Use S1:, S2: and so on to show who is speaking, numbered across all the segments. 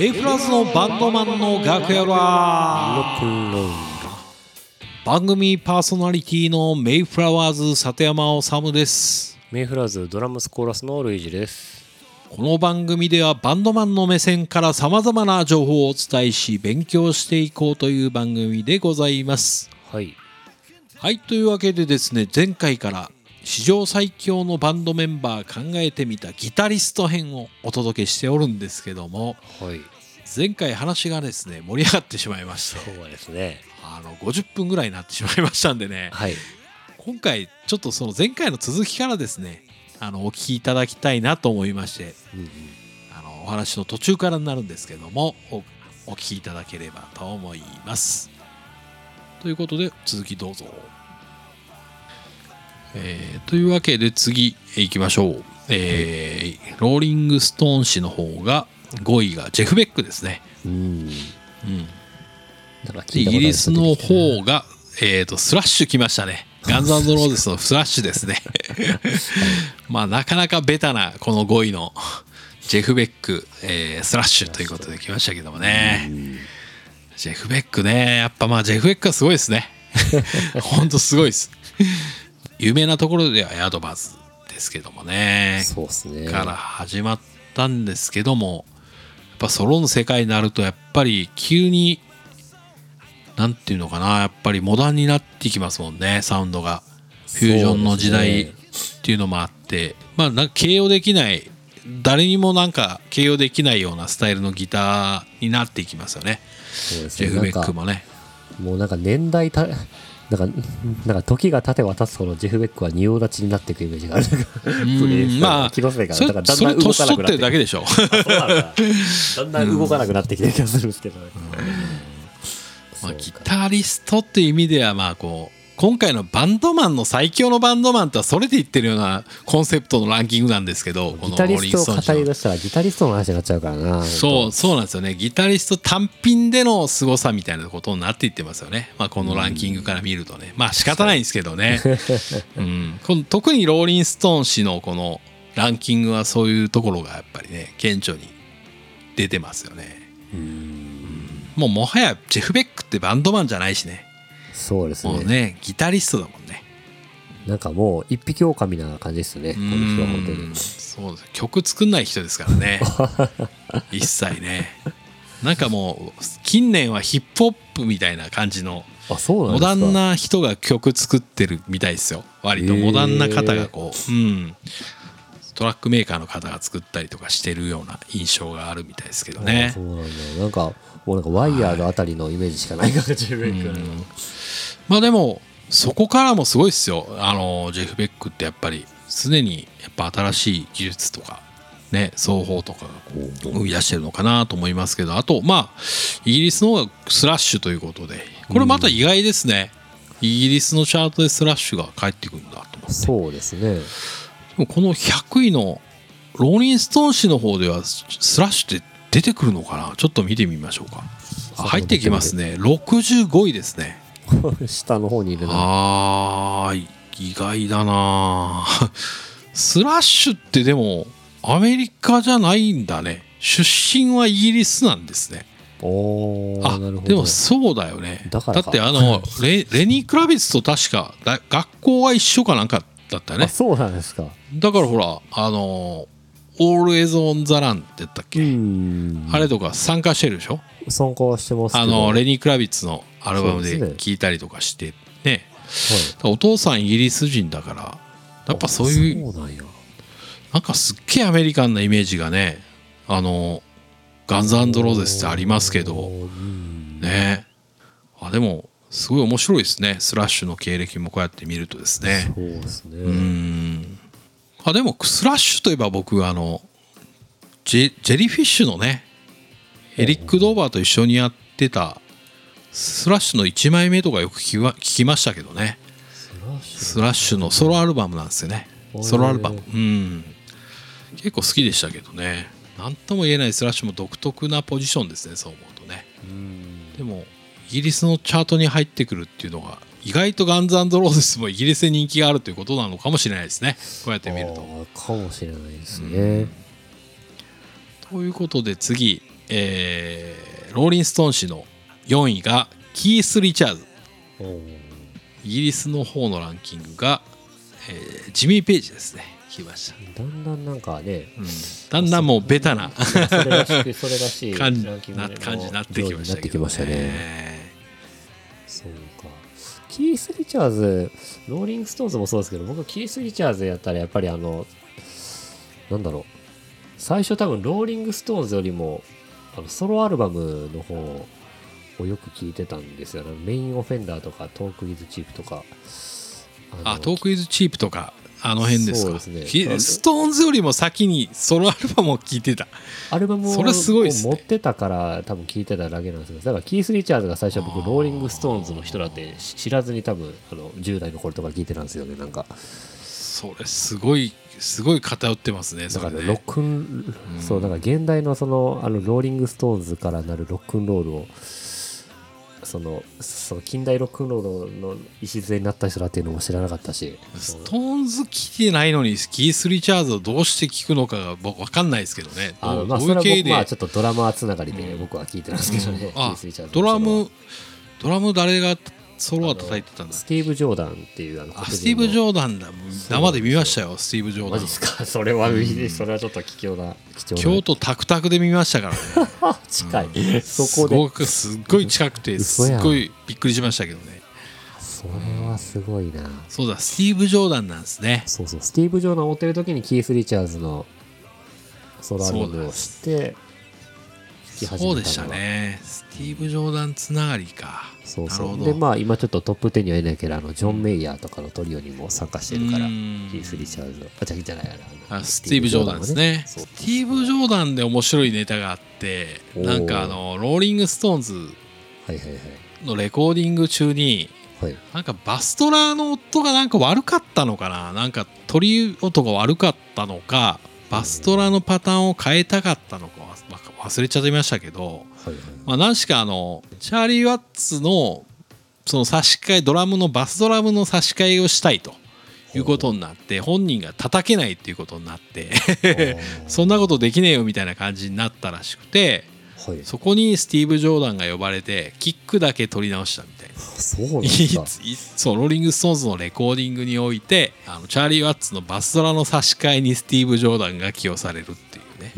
S1: メイフラーズのバンドマンの楽屋
S2: ロ
S1: は
S2: ックンロール
S1: 番組パーソナリティのメイフラワーズ里山治です。
S2: メイフラーズドラムスコーラスのルイージです。
S1: この番組ではバンドマンの目線からさまざまな情報をお伝えし勉強していこうという番組でございます。
S2: はい。
S1: はいというわけでですね前回から史上最強のバンドメンバー考えてみたギタリスト編をお届けしておるんですけども
S2: はい
S1: 前回話がですね盛り上がってしまいまして。
S2: そうですね。
S1: あの50分ぐらいになってしまいましたんでね。
S2: はい。
S1: 今回ちょっとその前回の続きからですねあのお聞きいただきたいなと思いまして。
S2: うんうん。
S1: あのお話の途中からになるんですけどもおお聞きいただければと思います。ということで続きどうぞ。えーというわけで次いきましょう、えーローリング・ストーン氏の方が5位がジェフ・ベックですね、
S2: うん。
S1: イギリスの方が、えー、とスラッシュ来ましたね。ガンズローゼスのスラッシュですね。まあなかなかベタなこの5位のジェフ・ベック、えースラッシュということで来ましたけどもね。ジェフ・ベックねやっぱまあジェフ・ベックはすごいですね。ほんとすごいです。有名なところではヤドバズですけどもね。
S2: そうですね。
S1: から始まったんですけどもぱソロの世界になるとやっぱり急になんていうのかなやっぱりモダンになってきますもんねサウンドが。フュージョンの時代っていうのもあって、まあなんか形容できない誰にもなんか形容できないようなスタイルのギターになっていきますよね。
S2: そうです
S1: ジェフ・ベックもね。
S2: もうなんか年代たなんかなんか時が経て渡すほどジェフ・ベックは仁王立ちになっていくイメージがある。プ
S1: まあ
S2: 気のせいかな。だからだんだん動かなくなって
S1: る。だけでしょ。
S2: だ。だんだん動かなくなってきてる気がするんですけど、
S1: まあ、ギタリストっていう意味ではまあこう今回のバンドマンの最強のバンドマンとはそれで言ってるようなコンセプトのランキングなんですけど
S2: ギタリストを語り出したらギタリストの話になっちゃうからな。
S1: そうそうなんですよ。ねギタリスト単品での凄さみたいなことになっていってますよね、まあ、このランキングから見るとね。まあ仕方ないんですけどね、うん、この特にローリングストーン氏のこのランキングはそういうところがやっぱりね顕著に出てますよね。もうもはやジェフ・ベックってバンドマンじゃないしね
S2: そうですね。
S1: もうねギタリストだもんね。
S2: なんかもう一匹狼な感じですねこの人は本当
S1: うん
S2: に。
S1: そうです。曲作んない人ですからね。一切ね。なんかもう近年はヒップホップみたいな感じのモダンな人が曲作ってるみたいですよ。割とモダンな方がこう、うん、トラックメーカーの方が作ったりとかしてるような印象があるみたいですけど
S2: あ
S1: ね
S2: そうなんだ。なんかもうなんかワイヤーのあたりのイメージしかないからジェフ・ベックは
S1: まあでもそこからもすごいですよ。あのジェフ・ベックってやっぱり常にやっぱ新しい技術とかね奏法とかがこう生み出してるのかなと思いますけど。あとまあイギリスの方がスラッシュということで。これまた意外ですね、イギリスのチャートでスラッシュが返ってくるんだと思って。
S2: そうですね。
S1: でもこの100位のローリン・ストーン氏の方ではスラッシュって出てくるのかな？ちょっと見てみましょうか。あ入ってきますね。65位ですね。
S2: 下の方にいるな。
S1: あー意外だな。スラッシュってでもアメリカじゃないんだね。出身はイギリスなんですね。あ
S2: おーなるほど。
S1: でもそうだよね。
S2: だ
S1: ってあのレレニー・クラビッツと確かだ学校が一緒かなんかだったよね。
S2: あそうなんですか。
S1: だからほらあの「Always on the Run」って言ったっ
S2: う
S1: け、
S2: ん。
S1: あれとか参加してるでしょ？
S2: 参加はしてます
S1: あのレニー・クラビッツのアルバムで聴いたりとかしてね。
S2: はい。
S1: お父さんイギリス人だからやっぱそういう
S2: なん
S1: かすっげえアメリカンなイメージがねあのガンズローゼスってありますけど。
S2: うん。
S1: ね。あでもすごい面白いですね。スラッシュの経歴もこうやって見るとですね。
S2: そうですね。
S1: うん。あでもスラッシュといえば僕あのジェジェリーフィッシュのねエリック・ドーバーと一緒にやってたスラッシュの1枚目とかよく聞きわ聞きましたけどね。スラッシュのソロアルバムなんですよね。ソロアルバム。うん。結構好きでしたけどね。何とも言えないスラッシュも独特なポジションですねそう思うとね。
S2: うん。
S1: でもイギリスのチャートに入ってくるっていうのが意外とガンズローゼスもイギリスで人気があるということなのかもしれないですね。こうやって見ると。
S2: かもしれないですね
S1: ということで次、えーローリン・ストーン氏の4位がキース・リチャーズ。イギリスの方のランキングが、えージミー・ペイジですね。来ました、
S2: だんだんなんかね
S1: うん、だんだんもうベタな
S2: それらしくそれらしい
S1: 感じになってきました
S2: ねそうか。キース・リチャーズローリング・ストーンズもそうですけど僕キース・リチャーズやったらやっぱりあのなんだろう。最初多分ローリング・ストーンズよりもあのソロアルバムの方をよく聞いてたんですよ。ね Main Offender とか Talk Is Cheap とか。
S1: あ Talk Is Cheap とか。あの辺ですか？
S2: そうですね。
S1: きストーンズよりも先にソロアルバムを聴いてた。
S2: アルバムを
S1: それすごいっすね。
S2: 持ってたから多分聞いてただけなんですけどだからキース・リチャーズが最初僕
S1: あー。
S2: ローリング・ストーンズの人だって知らずに多分あの10代の頃とか聞いてたんですよねなんか。
S1: それすごいすごい偏ってますね
S2: だからロックン、そうだから現代のそのあのローリング・ストーンズからなるロックンロールをそのその近代ロックンロールの礎になった人だっていうのも知らなかったし。
S1: ストーンズ聴いてないのにキース・リチャーズをどうして聴くのかが僕分かんないですけどね。
S2: あのまあそうれは僕まあちょっとドラマーつながりで僕は聞いてたんですけどね、キ
S1: あ
S2: ース・リチャーズ
S1: ドラムドラム誰がソロは叩いてたんだ。
S2: スティーブ・ジョーダンっていうあの
S1: あスティーブ・ジ
S2: ョ
S1: ョーダンだ。生で見ましたよスティーブ・ジョーダン。
S2: マジですか。それは、それはちょっと貴重な貴重な。
S1: 京都タクタクで見ましたからね。
S2: 近い、そこで。
S1: すごくすっごい近くてすっごいびっくりしましたけどね。
S2: それはすごいな。
S1: そうだスティーブ・ジョーダンなんですね。
S2: そうそう。スティーブ・ジョーダンを追ってる時にキース・リチャーズのソロアルバムを知って聴き始めた
S1: そうでしたね。スティーブ・ジョーダンつながりか。
S2: そうそう。でまあ今ちょっとトップ10にはいないけどあのジョン・メイヤーとかのトリオにも参加してるから
S1: う
S2: キ
S1: ん
S2: ース・リチャーズあじゃじゃないあの
S1: あスティーブ・ジョーダンですね。スティーブ・ジョーダンで面白いネタがあってなんかあのローリング・ストーンズ
S2: はいはいはい。
S1: のレコーディング中に
S2: はい。
S1: なんかバストラの音がなんか悪かったのかな？なんか鳥音が悪かったのかバストラのパターンを変えたかったのか。わ忘れちゃいましたけど、
S2: はいはい。
S1: まあ、何しかあのチャーリー・ワッツのその差し替えドラムのバスドラムの差し替えをしたいということになって本人が叩けないっていうことになって そんなことできねえよみたいな感じになったらしくて
S2: はい。
S1: そこにスティーブ・ジョーダンが呼ばれてキックだけ取り直したみたいな。
S2: そう
S1: そうローリング・ストーンズのレコーディングにおいてあのチャーリー・ワッツのバスドラの差し替えにスティーブ・ジョーダンが起用されるっていうね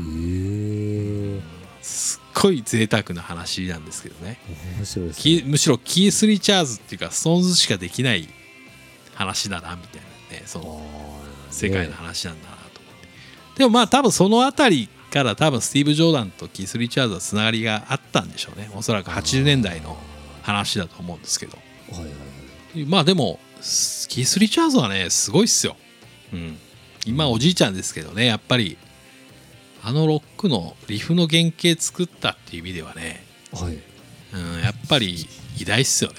S1: ごい贅沢な話なんですけどね。
S2: 面白いですね。
S1: キむしろキース・リチャーズっていうかストーンズしかできない話だなみたいなねその世界の話なんだなと思って。でもまあ多分その辺りから多分スティーブ・ジョーダンとキース・リチャーズはつながりがあったんでしょうね。おそらく80年代の話だと思うんですけど。
S2: はいはいはい。
S1: まあでもスキース・リチャーズはねすごいっすよ、うん、今おじいちゃんですけどねやっぱりあのロックのリフの原型作ったっていう意味ではね、
S2: はい。
S1: うん、やっぱり偉大っすよね、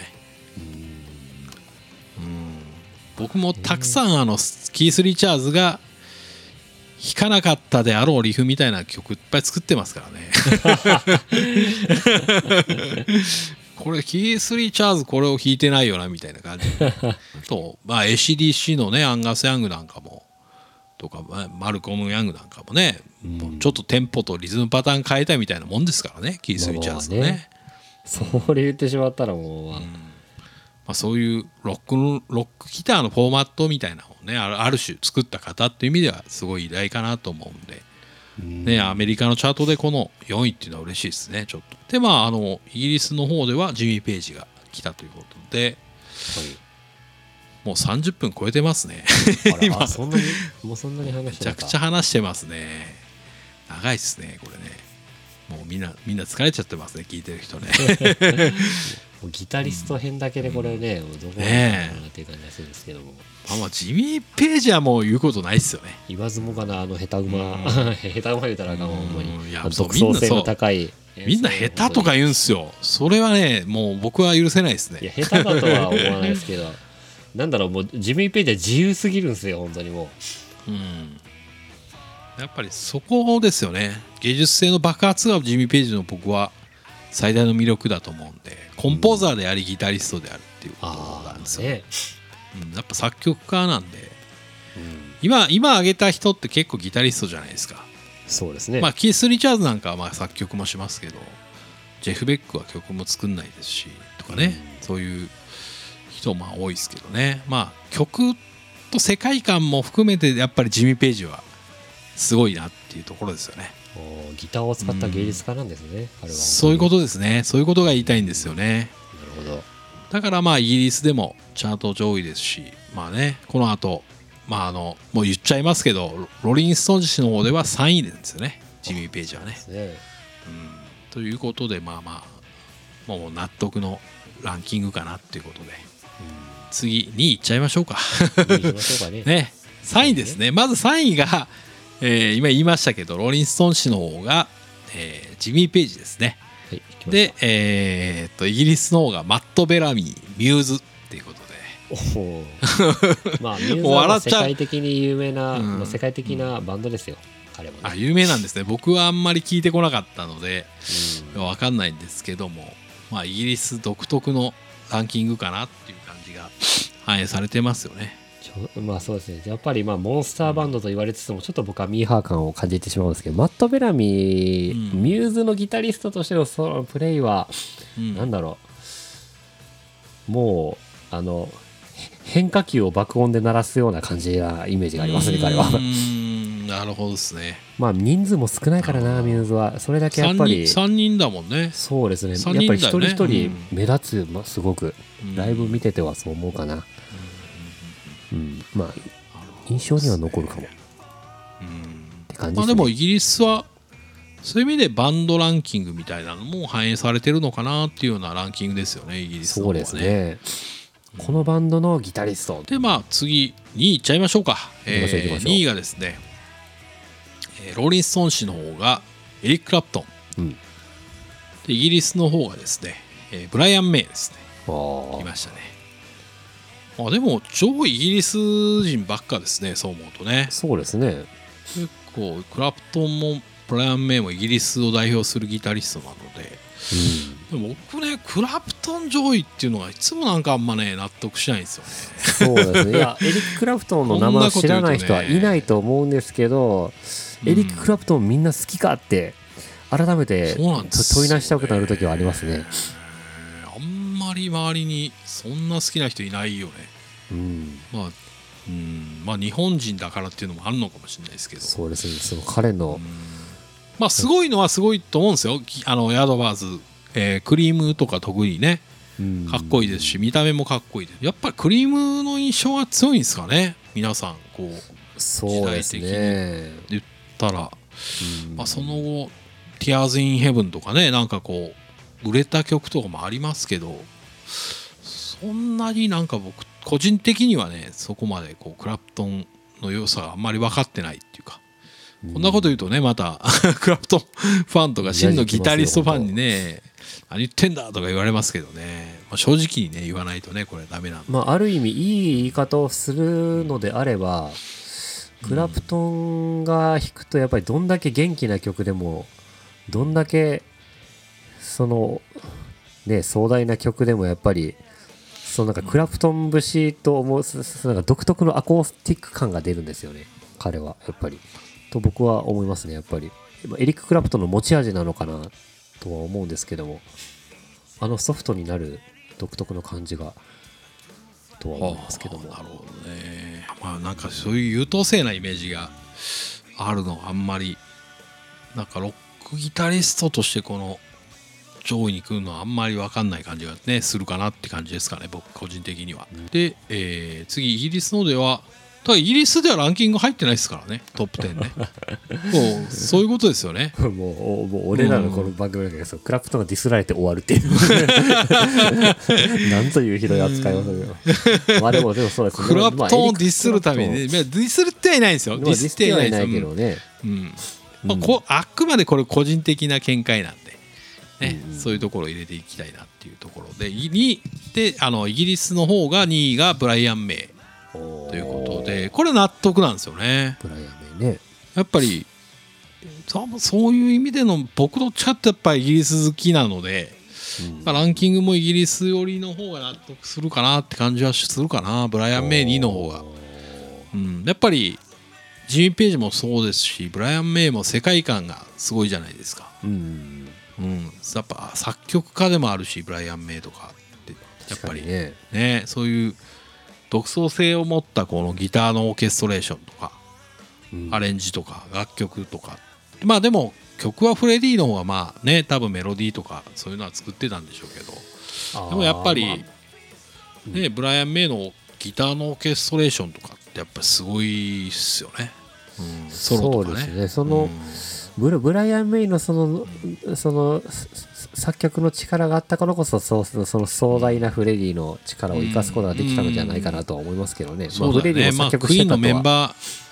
S1: うん、僕もたくさんあのキース・リチャーズが弾かなかったであろうリフみたいな曲いっぱい作ってますからね。これキース・リチャーズこれを弾いてないよなみたいな感じ。と、まあ、ACDC のねアンガス・ヤングなんかもとかまあマルコム・ヤングなんかもね、
S2: うん。
S1: ちょっとテンポとリズムパターン変えたみたいなもんですからねキース・リチャーズのね,、
S2: ね。それ言ってしまったらもう、まあ
S1: まあ、そういうロックのロックギターのフォーマットみたいなのをねある種作った方っていう意味ではすごい偉大かなと思うんで、
S2: うん。
S1: ね、アメリカのチャートでこの4位っていうのは嬉しいですねちょっと。でまああのイギリスの方ではジミー・ペイジが来たということでもう30分超えてますね。
S2: はい、あらあそんなにもうそんなに話
S1: め
S2: してた？
S1: ちゃくちゃ話してますね。長いですねこれね。もうみんなみんな疲れちゃってますね聞いてる人ね。
S2: ギタリスト編だけでこれね、もうどこまでなっていう感じがするんですけども、
S1: まあまあジミー・ペイジはもう言うことないっすよね。
S2: 言わずもがなあの下手馬、
S1: うん。
S2: 下手馬言うたらあかんわほんまに。独創性の高い。
S1: みんな下手とか言うんすよ。それはねもう僕は許せないです
S2: いや
S1: ね
S2: 下手だとは思わないですけどなんだろうもうジミー・ペイジは自由すぎるんですよ本当にも
S1: う。ん。やっぱりそこですよね。芸術性の爆発がジミー・ペイジの僕は最大の魅力だと思うんでコンポーザーでありギタリストであるっていう
S2: う
S1: こと
S2: あ
S1: なんですよ、
S2: あね、
S1: うん、やっぱ作曲家なんで。
S2: うん。
S1: 今今挙げた人って結構ギタリストじゃないですか。
S2: そうですね、
S1: まあ、キース・リチャーズなんかはまあ作曲もしますけどジェフ・ベックは曲も作んないですしとかね、そういう人まあ多いですけどね。まあ曲と世界観も含めてやっぱりジミー・ページはすごいなっていうところですよね。
S2: おギターを使った芸術家なんですね、彼は。
S1: そういうことですね。そういうことが言いたいんですよね。
S2: なるほど。
S1: だからまあイギリスでもチャート上位ですしまあねこの後まああのもう言っちゃいますけどロリン・ストーンズ氏の方では3位ですよねジミー・ページはね。
S2: ですね。
S1: ということでまあまあもう納得のランキングかなっていうことで次2位いっちゃいましょうか。
S2: ね。
S1: ね。3位ですね。まず3位が、えー今言いましたけどローリン・ストーン氏の方が、えージミー・ページですね。
S2: はい
S1: で、えーっとイギリスの方がマット・ベラミーミューズっていうことで。
S2: おー まあミューズ世界的に有名な、
S1: うん。
S2: まあ世界的なバンドですよ、彼もね。
S1: あ有名なんですね。僕はあんまり聞いてこなかったので
S2: うん。
S1: わかんないんですけども、まあ、イギリス独特のランキングかなっていうが反映されてますよね。
S2: ちょまあそうですね。やっぱりまあモンスターバンドと言われつつもちょっと僕はミーハー感を感じてしまうんですけどマット・ベラミー、
S1: うん。
S2: ミューズのギタリストとしてのそのプレイは、
S1: うん。
S2: なんだろう。もうあのへ変化球を爆音で鳴らすような感じなイメージがありますね彼は
S1: なるほどですね。
S2: まあ人数も少ないからなミューズは。それだけやっぱり
S1: 3人だもんね。
S2: そうですね。
S1: 三
S2: やっぱり一人一人目立つ、まあ、すごく。
S1: うん。
S2: ライブ見ててはそう思うかな。うん。まあ印象には残るかも。っ
S1: うん。
S2: て感じですね。
S1: まあでもイギリスはそういう意味でバンドランキングみたいなのも反映されてるのかなっていうようなランキングですよねイギリスは
S2: そうですね。このバンドのギタリスト。
S1: でまあ次2位いっちゃいましょうか、
S2: 行きましょう行きましょう。
S1: 2位がですね、えーローリン・ストーン氏の方がエリック・クラプトン。
S2: うん。
S1: でイギリスの方がですね、えーブライアン・メイですね。いましたね。あでも超イギリス人ばっかですねそう思うとね。
S2: そうですね。
S1: 結構クラプトンもブライアン・メイもイギリスを代表するギタリストなのででも僕ねクラプトン上位っていうのがいつもなんかあんまね納得しないんですよね。
S2: そうですね。いやエリック・クラプトンの名前を知らない人はいないと思うんですけど
S1: うん
S2: エリック・クラプトンみんな好きかって改めて
S1: そうなんですよ
S2: 問い直したくなる時はありますね。
S1: あんまり周りにそんな好きな人いないよね。
S2: うん。
S1: まあうんまあ日本人だからっていうのもあるのかもしれないですけど。
S2: そうですね。その彼の
S1: まあすごいのはすごいと思うんですよ。きあのヤドバーズ、えークリームとか特にね
S2: うん。
S1: かっこいいですし見た目もかっこいいです。やっぱりクリームの印象が強いんですかね皆さんこう
S2: そうですね。
S1: 言ったら、
S2: うん。
S1: まあ、その後「Tears in Heaven」とかねなんかこう売れた曲とかもありますけどそんなになんか僕個人的にはねそこまでこうクラプトンの良さがあんまり分かってないっていうか。こんなこと言うとねまた クラプトンファンとか真のギタリストファンにね何言ってんだとか言われますけどね、まあ、正直にね言わないとねこれダメなんで
S2: まあ、ある意味いい言い方をするのであればクラプトンが弾くとやっぱりどんだけ元気な曲でもどんだけそのね壮大な曲でもやっぱりそのなんかクラプトン節と思うすすなんか独特のアコースティック感が出るんですよね。彼はやっぱり。と僕は思いますねやっぱり。エリック・クラプトンの持ち味なのかな。とは思うんですけどもあのソフトになる独特の感じがとは思いますけども。
S1: はあなるほどね。まあなんかそういう優等生なイメージがあるのあんまりなんかロックギタリストとしてこの上位に来るのはあんまり分かんない感じがねするかなって感じですかね僕個人的には、で、えー次イギリスのではただイギリスではランキング入ってないですからねトップ10ね。もうそういうことですよね。
S2: もうおもう俺らのこの番組だけど、そうクラプトンがディスられて終わるっていう。なんというひどい扱いをするよ。まあでもでもそうです。ね
S1: クラプトンをディスるために
S2: まあ
S1: ねディスるってはいないんですよ。
S2: ディスってはいないけどね、
S1: うん。まあ、こあくまでこれ個人的な見解なんで、ね
S2: うん
S1: そういうところを入れていきたいなっていうところで2であのイギリスの方が2位がブライアン・メイ
S2: と
S1: ということでこれ納得なんですよね。
S2: ブライアね。
S1: やっぱりそそういう意味での僕どっちかってやっぱりイギリス好きなので、
S2: うん。
S1: まあ、ランキングもイギリス寄りの方が納得するかなって感じはするかなブライアン・メイ2の方が、うん、やっぱりジミー・ページもそうですしブライアン・メイも世界観がすごいじゃないですか、
S2: うん。
S1: うん、やっぱ作曲家でもあるしブライアン・メイとかってやっぱり。ね。
S2: ね
S1: そういう独創性を持ったこのギターのオーケストレーションとか
S2: うん。
S1: アレンジとか楽曲とか。まあでも曲はフレディの方がまあね多分メロディーとかそういうのは作ってたんでしょうけど。でもやっぱり、
S2: まあ
S1: ねブライアン・メイのギターのオーケストレーションとかってやっぱりすごいっすよね、うん、ソロとかね。
S2: そうですね。その
S1: うん
S2: ブラブライアン・メイのそのその作曲の力があったからこそそうその壮大なフレディの力を生かすことができたのじゃないかなとは思いますけどね。
S1: そうだよね、まあ、クイーンのメンバー。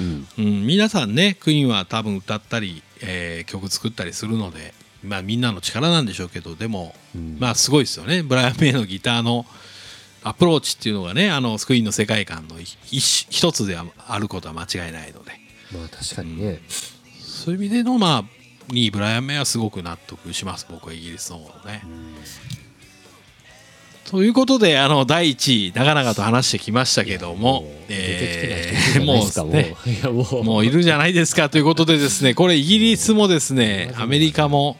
S2: うん。
S1: うん、皆さんねクイーンは多分歌ったり、えー曲作ったりするので、まあ、みんなの力なんでしょうけどでも、
S2: うん。
S1: まあすごいですよね。ブライアン・メイのギターのアプローチっていうのがねあのクイーンの世界観の一つではあることは間違いないので。
S2: まあ確かにね。
S1: そういう意味でのまあにブライアン・メイはすごく納得します。僕はイギリスの方のね。ということであの第1位長々と話してきましたけども
S2: 出てき
S1: え
S2: もう。
S1: もうね
S2: もう。
S1: もういるじゃないですかということでですねこれイギリスもですねアメリカも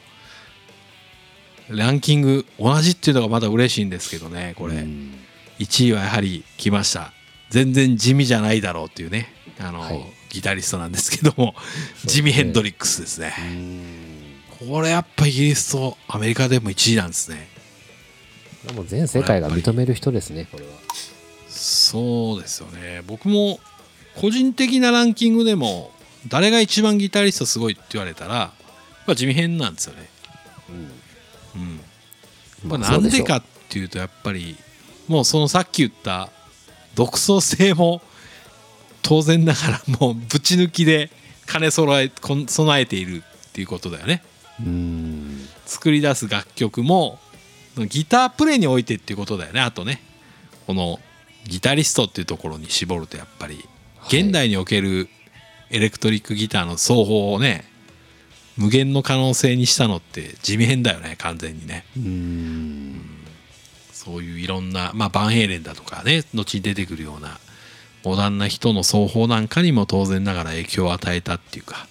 S1: ランキング同じっていうのがまだ嬉しいんですけどねこれ。
S2: うん。
S1: 1位はやはり来ました。全然地味じゃないだろうっていうね。あの、
S2: はい
S1: ギタリストなんですけどもジミ・ヘンドリックスですね。
S2: うん。
S1: これやっぱイギリスとアメリカでも1位なんですね。
S2: もう全世界が認める人ですね、これは。
S1: そうですよね。僕も個人的なランキングでも誰が一番ギタリストすごいって言われたらやっぱ地味編なんですよね。うん。まあ、なんでかっていうとやっぱりもうそのさっき言った独創性も当然ながらもうぶち抜きで金揃え備えているっていうことだよね
S2: うん。
S1: 作り出す楽曲もギタープレイにおいてっていうことだよねあとねこのギタリストっていうところに絞るとやっぱり
S2: はい
S1: 現代におけるエレクトリックギターの奏法をね無限の可能性にしたのって地味変だよね完全にね
S2: うん。
S1: そういういろんな、まあ、バンヘイレンだとかね後に出てくるようなモダンな人の奏法なんかにも当然ながら影響を与えたっていうか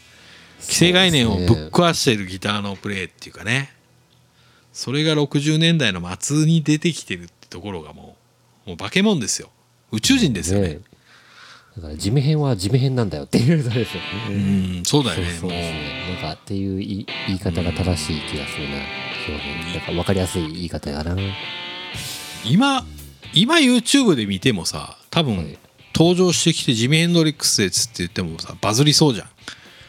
S1: 既成概念をぶっ壊しているギターのプレイっていうかねそれが60年代の末に出てきてるってところがもうもう化け物ですよ宇宙人ですよね
S2: ねだから地味編は地味編なんだよっていうことですよ
S1: う
S2: ね。
S1: んそうだよね
S2: そうですね。なんかっていう言い方が正しい気がするな。表現。なんか分かりやすい言い方やな。
S1: 今今 YouTube で見てもさ多分、
S2: はい
S1: 登場してきてジミー・ヘンドリックスですって言ってもさバズりそうじゃん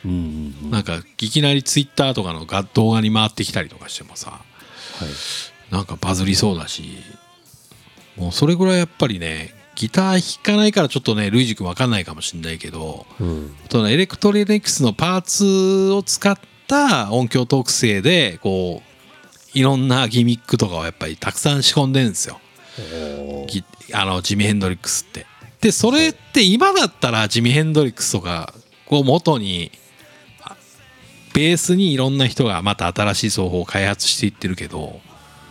S2: うんうんうん。
S1: なんかいきなりツイッターとかのが動画に回ってきたりとかしてもさ
S2: はい。
S1: なんかバズりそうだしもうそれぐらいやっぱりねギター弾かないからちょっとねルイジ君分かんないかもしれないけど
S2: うん。
S1: そのエレクトリニクスのパーツを使った音響特性でこういろんなギミックとかをやっぱりたくさん仕込んでるんですよあのジミー・ヘンドリックスって。でそれって今だったらジミー・ヘンドリックスとかこう元にあベースにいろんな人がまた新しい奏法を開発していってるけど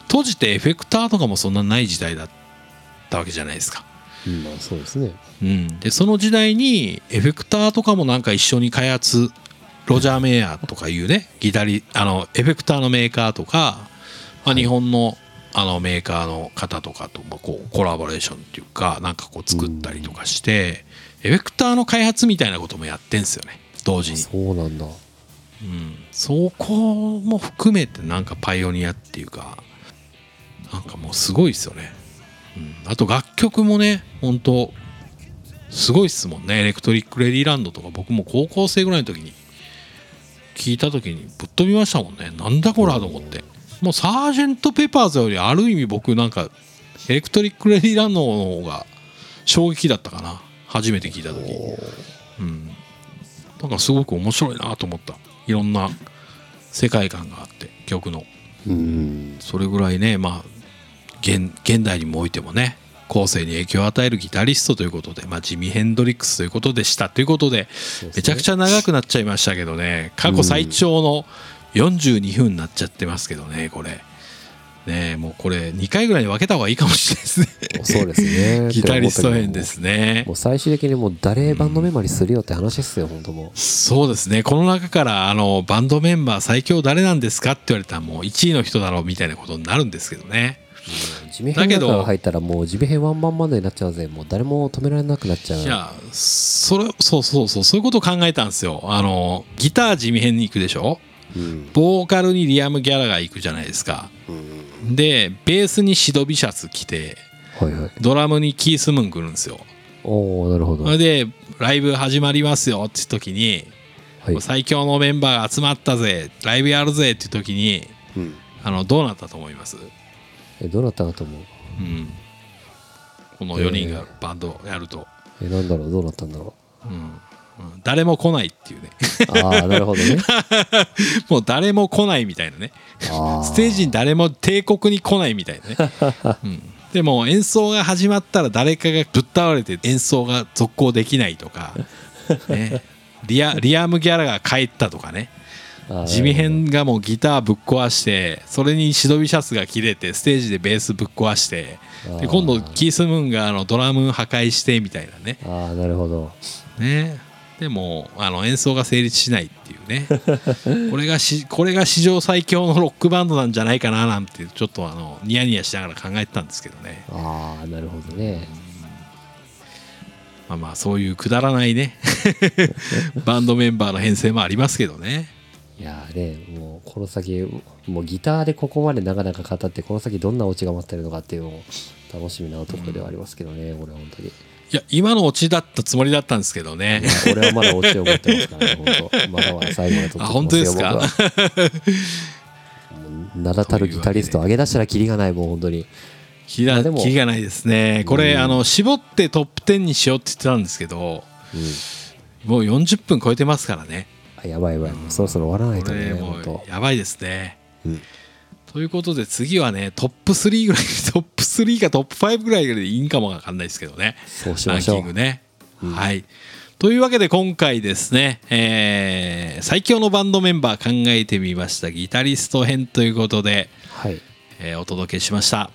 S1: 当時ってエフェクターとかもそんなない時代だったわけじゃないですか。
S2: うん、まあそうですね。
S1: うん、でその時代にエフェクターとかもなんか一緒に開発ロジャー・メイヤーとかいうねギタリあのエフェクターのメーカーとか、まあ、日本のあのメーカーの方とかともこうコラボレーションっていうかなんかこう作ったりとかしてエフェクターの開発みたいなこともやってんすよね同時に、
S2: そうなんだ。
S1: うん、そこも含めてなんかパイオニアっていうかなんかもうすごいですよね、うん、あと楽曲もね本当すごいっすもんね。エレクトリック・レディーランドとか僕も高校生ぐらいの時に聞いた時にぶっ飛びましたもんね。なんだこらと思ってもうサージェント・ペパーズよりある意味僕なんかエレクトリック・レディーランドの方が衝撃だったかな。初めて聞いた時。うん。なんかすごく面白いなと思った。いろんな世界観があって曲の。
S2: うん。
S1: それぐらいねまあ現現代にもおいてもね後世に影響を与えるギタリストということで、まあ、ジミ・ヘンドリックスということでしたということでめちゃくち
S2: ゃ。
S1: ゃ長くなっちゃいましたけどね。過去最長の42分になっちゃってますけどねこれ。ねもうこれ2回ぐらいに分けた方がいいかもしれないですね。
S2: そうですね。
S1: ギタリスト編ですね。
S2: もう最終的にもう誰バンドメンバーにするよって話ですよ、本当も
S1: そうですね。この中からあのバンドメンバー最強誰なんですかって言われたらもう1位の人だろうみたいなことになるんですけどね。
S2: う地味編なん入ったらもう地味編ワンマンバンドになっちゃうぜ。もう誰も止められなくなっちゃう。
S1: いやそれそうそうそうそういうことを考えたんですよ。あのギター地味編に行くでしょ？
S2: うん
S1: ボーカルにリアム・ギャラが行くじゃないですか。
S2: うん
S1: でベースにシドビシャツ着て
S2: はいはい。
S1: ドラムにキース・ムーン来るんですよ。
S2: おおなるほど。
S1: それでライブ始まりますよって時に、
S2: はい。
S1: 最強のメンバーが集まったぜライブやるぜって時に
S2: うん。
S1: あのどうなったと思います、
S2: えどうなったかと思う？
S1: うん、この4人がバンドやると、
S2: えなんだろう？どうなったんだろ
S1: うんうん。誰も来ないっていうね。
S2: うああなるほどね。
S1: もう誰も来ないみたいなね。
S2: あ
S1: ステージに誰も帝国に来ないみたいなね、うん、でも演奏が始まったら誰かがぶっ倒れて演奏が続行できないとか、ね、リアリアム・ギャラが帰ったとかね。
S2: あ
S1: 地味編がもうギターぶっ壊してそれにシドビシャツが切れてステージでベースぶっ壊してで今度キース・ムーンがあのドラム破壊してみたいなね。
S2: ああなるほど。
S1: ねでもあの演奏が成立しないっていうね。これがしこれが史上最強のロックバンドなんじゃないかななんてちょっとあのニヤニヤしながら考えてたんですけどね。
S2: ああなるほどね。
S1: まあまあそういうくだらないね。バンドメンバーの編成もありますけどね。
S2: いやーねもうこの先もうギターでここまで長々語ってこの先どんなオチが待ってるのかっていうのを楽しみなところではありますけどね、俺は本当にい
S1: いや今のオチだったつもりだったんですけどね。
S2: や俺はまだオチを持ってますからね本当。まだまだ最後まで取って
S1: あ本当ですか？
S2: 名だたるギタリスト上げ出したらキリがないもう本当に。
S1: キリキリがないですね。これ、
S2: うん。
S1: あの絞ってトップ10にしようって言ってたんですけど
S2: うん。
S1: もう40分超えてますからね。
S2: あやばいやばい。もうそろそろ終わらない
S1: こと
S2: ね本当。
S1: うやばいですね。
S2: うん
S1: ということで次はねトップ3ぐらい トップ3かトップ5ぐらいでいいんかもわかんないですけどね。
S2: そうし
S1: ラン
S2: ましょう。
S1: キングね、はい。というわけで今回ですね、えー最強のバンドメンバー考えてみましたギタリスト編ということで、
S2: はい。
S1: えーお届けしました、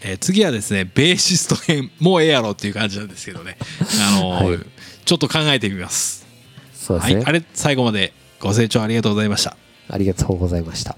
S1: えー次はですねベーシスト編もうええやろっていう感じなんですけどね、あのー
S2: はい。
S1: ちょっと考えてみます。
S2: そうですね、
S1: はい。あれ最後までご清聴ありがとうございました。
S2: ありがとうございました